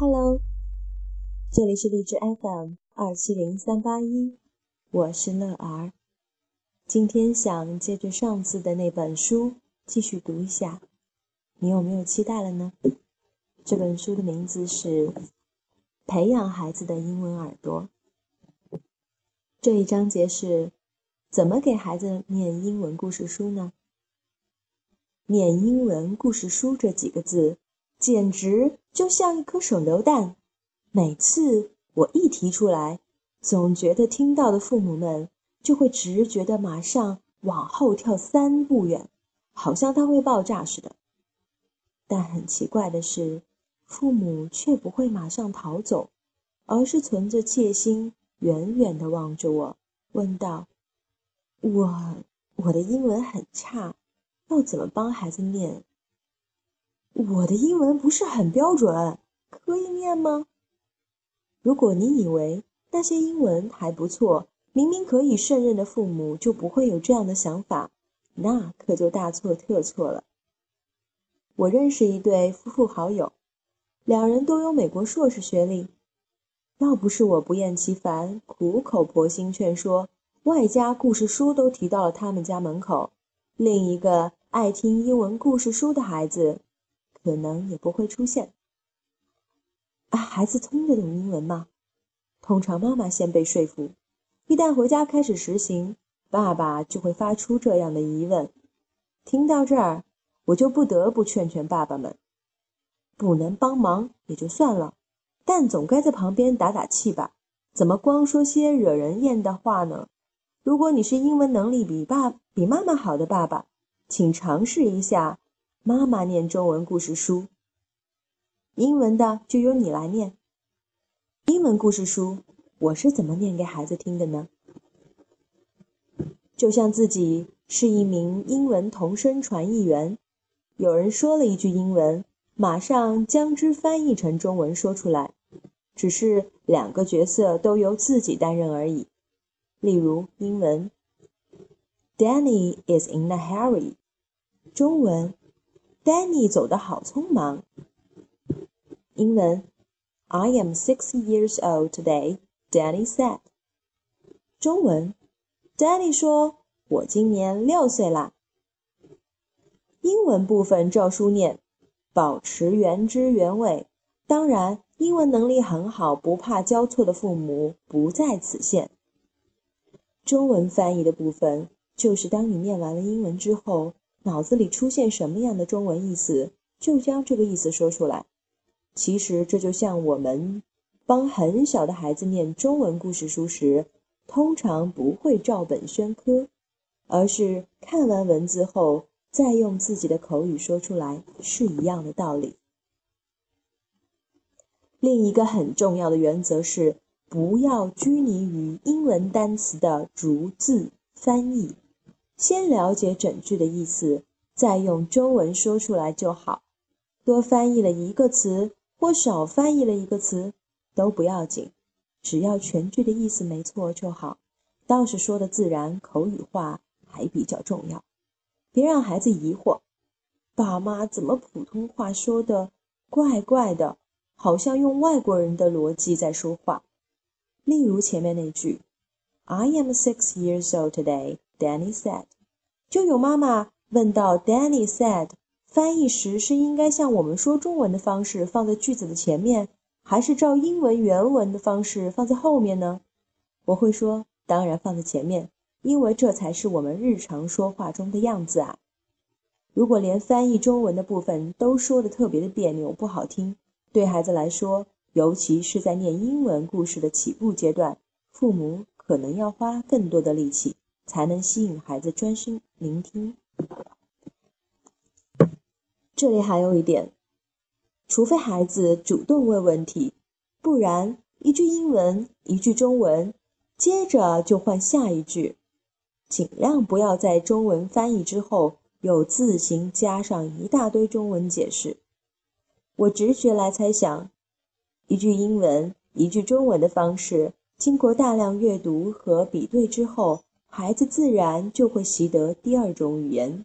Hello，这里是荔枝 FM 二七零三八一，我是乐儿。今天想接着上次的那本书继续读一下，你有没有期待了呢？这本书的名字是《培养孩子的英文耳朵》。这一章节是怎么给孩子念英文故事书呢？念英文故事书这几个字。简直就像一颗手榴弹！每次我一提出来，总觉得听到的父母们就会直觉的马上往后跳三步远，好像它会爆炸似的。但很奇怪的是，父母却不会马上逃走，而是存着戒心，远远的望着我，问道：“我我的英文很差，要怎么帮孩子念？”我的英文不是很标准，可以念吗？如果你以为那些英文还不错，明明可以胜任的父母就不会有这样的想法，那可就大错特错了。我认识一对夫妇好友，两人都有美国硕士学历。要不是我不厌其烦、苦口婆心劝说，外加故事书都提到了他们家门口，另一个爱听英文故事书的孩子。可能也不会出现。啊，孩子听得懂英文吗？通常妈妈先被说服，一旦回家开始实行，爸爸就会发出这样的疑问。听到这儿，我就不得不劝劝爸爸们：不能帮忙也就算了，但总该在旁边打打气吧？怎么光说些惹人厌的话呢？如果你是英文能力比爸比妈妈好的爸爸，请尝试一下。妈妈念中文故事书，英文的就由你来念。英文故事书我是怎么念给孩子听的呢？就像自己是一名英文同声传译员，有人说了一句英文，马上将之翻译成中文说出来，只是两个角色都由自己担任而已。例如英文，Danny is in a hurry，中文。Danny 走得好匆忙。英文，I am six years old today. Danny said. 中文，Danny 说：“我今年六岁啦。”英文部分照书念，保持原汁原味。当然，英文能力很好、不怕交错的父母不在此限。中文翻译的部分，就是当你念完了英文之后。脑子里出现什么样的中文意思，就将这个意思说出来。其实这就像我们帮很小的孩子念中文故事书时，通常不会照本宣科，而是看完文字后再用自己的口语说出来，是一样的道理。另一个很重要的原则是，不要拘泥于英文单词的逐字翻译。先了解整句的意思，再用中文说出来就好。多翻译了一个词或少翻译了一个词都不要紧，只要全句的意思没错就好。倒是说的自然，口语化还比较重要。别让孩子疑惑，爸妈怎么普通话说的怪怪的，好像用外国人的逻辑在说话。例如前面那句：“I am six years old today.” Danny said，就有妈妈问到：“Danny said，翻译时是应该像我们说中文的方式放在句子的前面，还是照英文原文的方式放在后面呢？”我会说：“当然放在前面，因为这才是我们日常说话中的样子啊。如果连翻译中文的部分都说的特别的别扭不好听，对孩子来说，尤其是在念英文故事的起步阶段，父母可能要花更多的力气。”才能吸引孩子专心聆听。这里还有一点，除非孩子主动问问题，不然一句英文，一句中文，接着就换下一句，尽量不要在中文翻译之后又自行加上一大堆中文解释。我直觉来猜想，一句英文，一句中文的方式，经过大量阅读和比对之后。孩子自然就会习得第二种语言。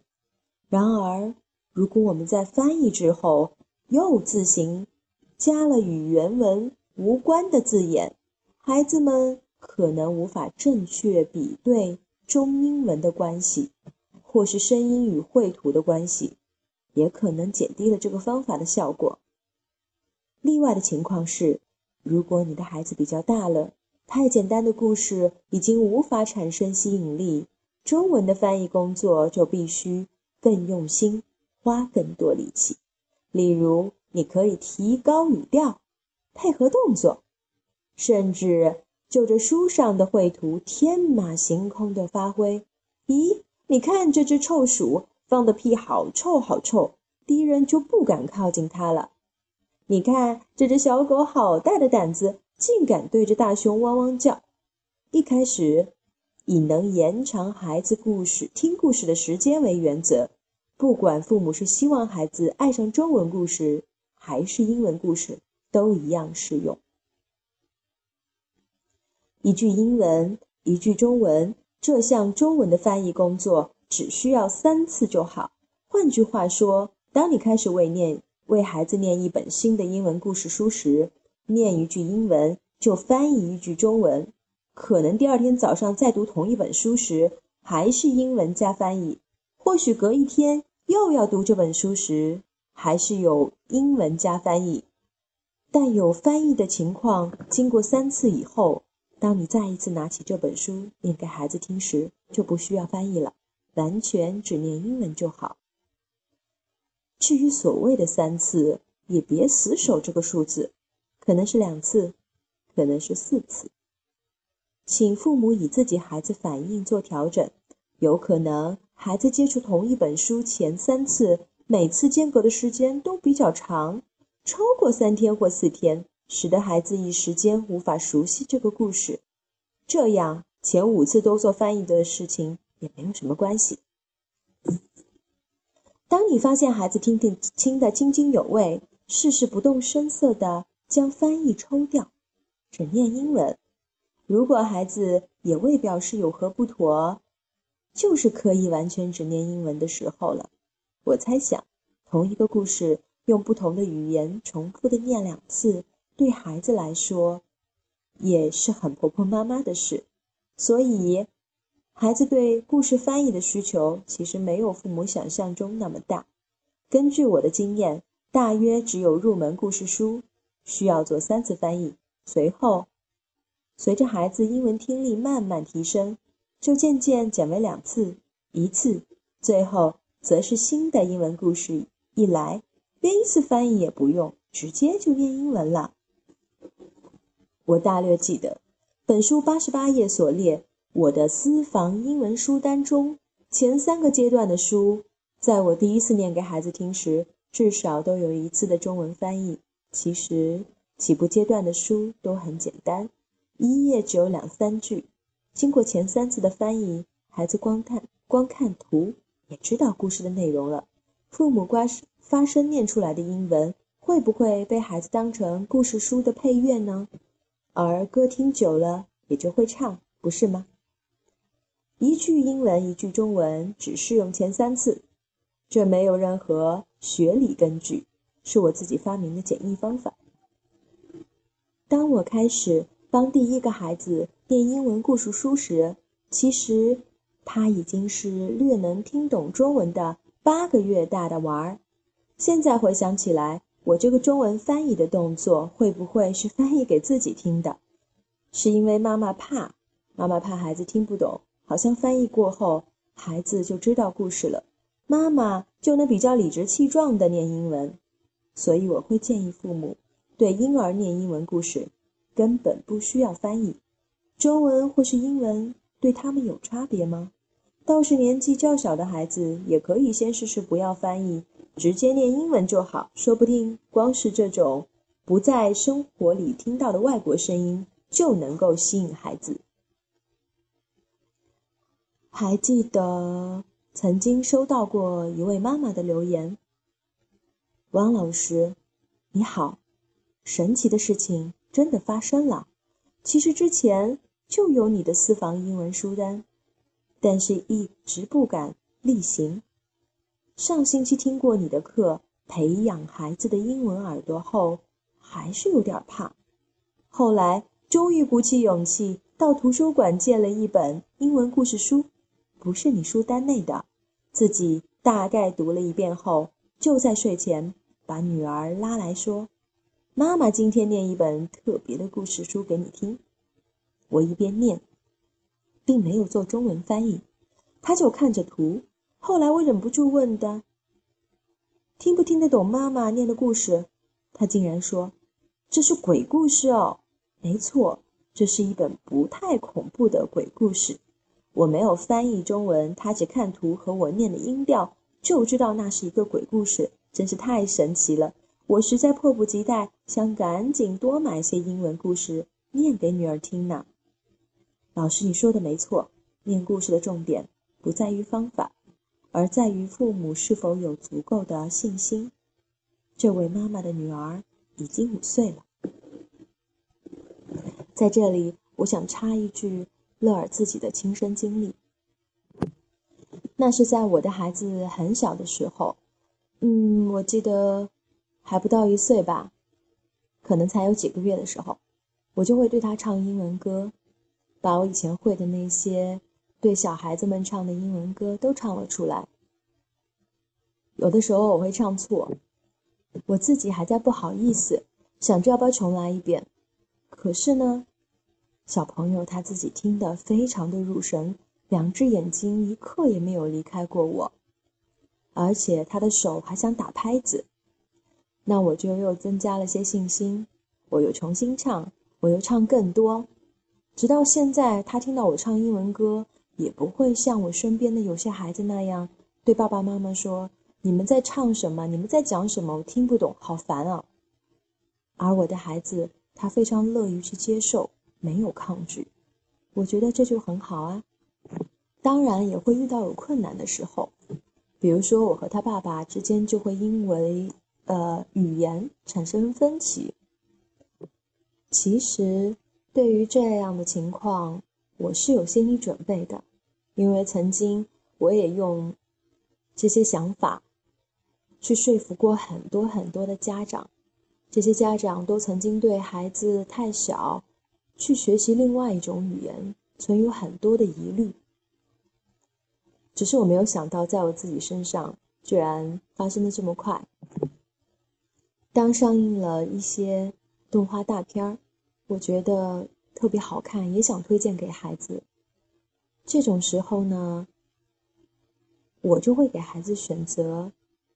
然而，如果我们在翻译之后又自行加了与原文无关的字眼，孩子们可能无法正确比对中英文的关系，或是声音与绘图的关系，也可能减低了这个方法的效果。例外的情况是，如果你的孩子比较大了，太简单的故事已经无法产生吸引力，中文的翻译工作就必须更用心，花更多力气。例如，你可以提高语调，配合动作，甚至就着书上的绘图天马行空的发挥。咦，你看这只臭鼠放的屁好臭好臭，敌人就不敢靠近它了。你看这只小狗好大的胆子，竟敢对着大熊汪汪叫。一开始，以能延长孩子故事听故事的时间为原则，不管父母是希望孩子爱上中文故事还是英文故事，都一样适用。一句英文，一句中文，这项中文的翻译工作只需要三次就好。换句话说，当你开始为念。为孩子念一本新的英文故事书时，念一句英文就翻译一句中文。可能第二天早上再读同一本书时，还是英文加翻译；或许隔一天又要读这本书时，还是有英文加翻译。但有翻译的情况，经过三次以后，当你再一次拿起这本书念给孩子听时，就不需要翻译了，完全只念英文就好。至于所谓的三次，也别死守这个数字，可能是两次，可能是四次。请父母以自己孩子反应做调整。有可能孩子接触同一本书前三次，每次间隔的时间都比较长，超过三天或四天，使得孩子一时间无法熟悉这个故事。这样前五次都做翻译的事情也没有什么关系。当你发现孩子听听听得津津有味，事事不动声色的将翻译抽掉，只念英文。如果孩子也未表示有何不妥，就是可以完全只念英文的时候了。我猜想，同一个故事用不同的语言重复的念两次，对孩子来说也是很婆婆妈妈的事。所以。孩子对故事翻译的需求其实没有父母想象中那么大。根据我的经验，大约只有入门故事书需要做三次翻译，随后随着孩子英文听力慢慢提升，就渐渐减为两次、一次，最后则是新的英文故事一来，连一次翻译也不用，直接就念英文了。我大略记得，本书八十八页所列。我的私房英文书单中，前三个阶段的书，在我第一次念给孩子听时，至少都有一次的中文翻译。其实起步阶段的书都很简单，一页只有两三句。经过前三次的翻译，孩子光看光看图也知道故事的内容了。父母发发声念出来的英文，会不会被孩子当成故事书的配乐呢？而歌听久了也就会唱，不是吗？一句英文，一句中文，只适用前三次，这没有任何学理根据，是我自己发明的简易方法。当我开始帮第一个孩子念英文故事书时，其实他已经是略能听懂中文的八个月大的娃儿。现在回想起来，我这个中文翻译的动作，会不会是翻译给自己听的？是因为妈妈怕，妈妈怕孩子听不懂。好像翻译过后，孩子就知道故事了，妈妈就能比较理直气壮地念英文。所以我会建议父母对婴儿念英文故事，根本不需要翻译，中文或是英文对他们有差别吗？倒是年纪较小的孩子也可以先试试不要翻译，直接念英文就好，说不定光是这种不在生活里听到的外国声音就能够吸引孩子。还记得曾经收到过一位妈妈的留言：“王老师，你好，神奇的事情真的发生了。其实之前就有你的私房英文书单，但是一直不敢例行。上星期听过你的课，培养孩子的英文耳朵后，还是有点怕。后来终于鼓起勇气到图书馆借了一本英文故事书，不是你书单内的，自己大概读了一遍后，就在睡前把女儿拉来说：“妈妈今天念一本特别的故事书给你听。”我一边念，并没有做中文翻译，他就看着图。后来我忍不住问的：“听不听得懂妈妈念的故事？”他竟然说：“这是鬼故事哦。”没错，这是一本不太恐怖的鬼故事。我没有翻译中文，他只看图和我念的音调就知道那是一个鬼故事，真是太神奇了。我实在迫不及待，想赶紧多买些英文故事念给女儿听呢。老师，你说的没错，念故事的重点不在于方法。而在于父母是否有足够的信心。这位妈妈的女儿已经五岁了。在这里，我想插一句乐儿自己的亲身经历。那是在我的孩子很小的时候，嗯，我记得还不到一岁吧，可能才有几个月的时候，我就会对他唱英文歌，把我以前会的那些。对小孩子们唱的英文歌都唱了出来。有的时候我会唱错，我自己还在不好意思，想着要不要重来一遍。可是呢，小朋友他自己听得非常的入神，两只眼睛一刻也没有离开过我，而且他的手还想打拍子。那我就又增加了些信心，我又重新唱，我又唱更多，直到现在，他听到我唱英文歌。也不会像我身边的有些孩子那样对爸爸妈妈说：“你们在唱什么？你们在讲什么？我听不懂，好烦啊！”而我的孩子，他非常乐于去接受，没有抗拒。我觉得这就很好啊。当然也会遇到有困难的时候，比如说我和他爸爸之间就会因为呃语言产生分歧。其实对于这样的情况，我是有心理准备的。因为曾经我也用这些想法去说服过很多很多的家长，这些家长都曾经对孩子太小去学习另外一种语言存有很多的疑虑。只是我没有想到，在我自己身上居然发生的这么快。当上映了一些动画大片儿，我觉得特别好看，也想推荐给孩子。这种时候呢，我就会给孩子选择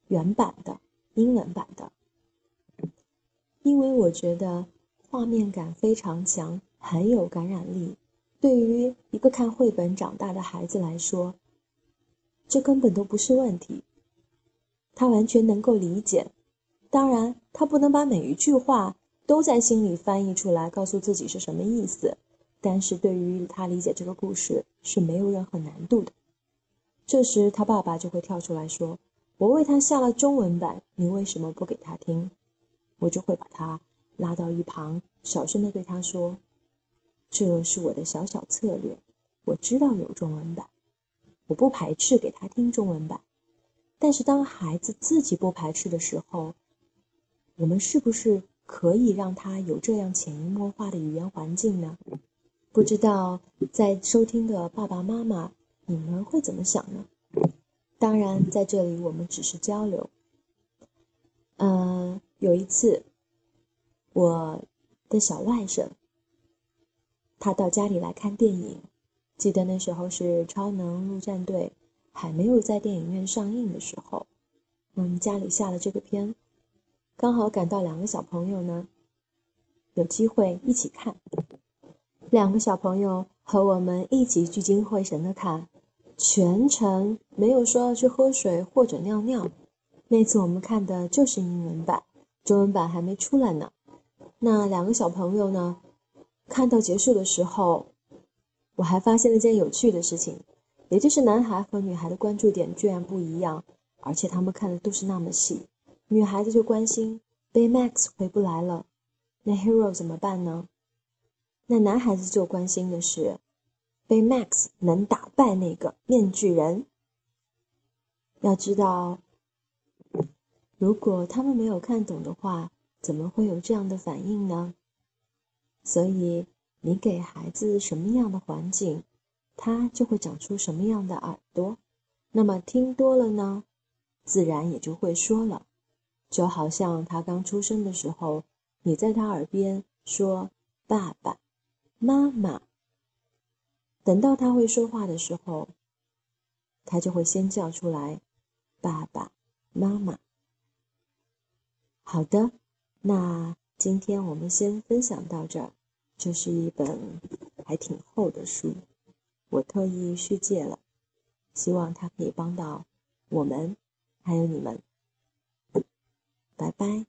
原版的英文版的，因为我觉得画面感非常强，很有感染力。对于一个看绘本长大的孩子来说，这根本都不是问题，他完全能够理解。当然，他不能把每一句话都在心里翻译出来，告诉自己是什么意思。但是对于他理解这个故事是没有任何难度的。这时他爸爸就会跳出来说：“我为他下了中文版，你为什么不给他听？”我就会把他拉到一旁，小声的对他说：“这是我的小小策略。我知道有中文版，我不排斥给他听中文版。但是当孩子自己不排斥的时候，我们是不是可以让他有这样潜移默化的语言环境呢？”不知道在收听的爸爸妈妈，你们会怎么想呢？当然，在这里我们只是交流。嗯，有一次，我的小外甥，他到家里来看电影，记得那时候是《超能陆战队》还没有在电影院上映的时候，嗯，家里下了这个片，刚好赶到两个小朋友呢，有机会一起看。两个小朋友和我们一起聚精会神的看，全程没有说要去喝水或者尿尿。那次我们看的就是英文版，中文版还没出来呢。那两个小朋友呢，看到结束的时候，我还发现了件有趣的事情，也就是男孩和女孩的关注点居然不一样，而且他们看的都是那么细。女孩子就关心 Baymax 回不来了，那 Hero 怎么办呢？那男孩子就关心的是，被 Max 能打败那个面具人。要知道，如果他们没有看懂的话，怎么会有这样的反应呢？所以，你给孩子什么样的环境，他就会长出什么样的耳朵。那么，听多了呢，自然也就会说了。就好像他刚出生的时候，你在他耳边说“爸爸妈妈”，等到他会说话的时候，他就会先叫出来“爸爸妈妈”。好的，那今天我们先分享到这儿。这是一本还挺厚的书，我特意续借了，希望它可以帮到我们，还有你们。拜拜。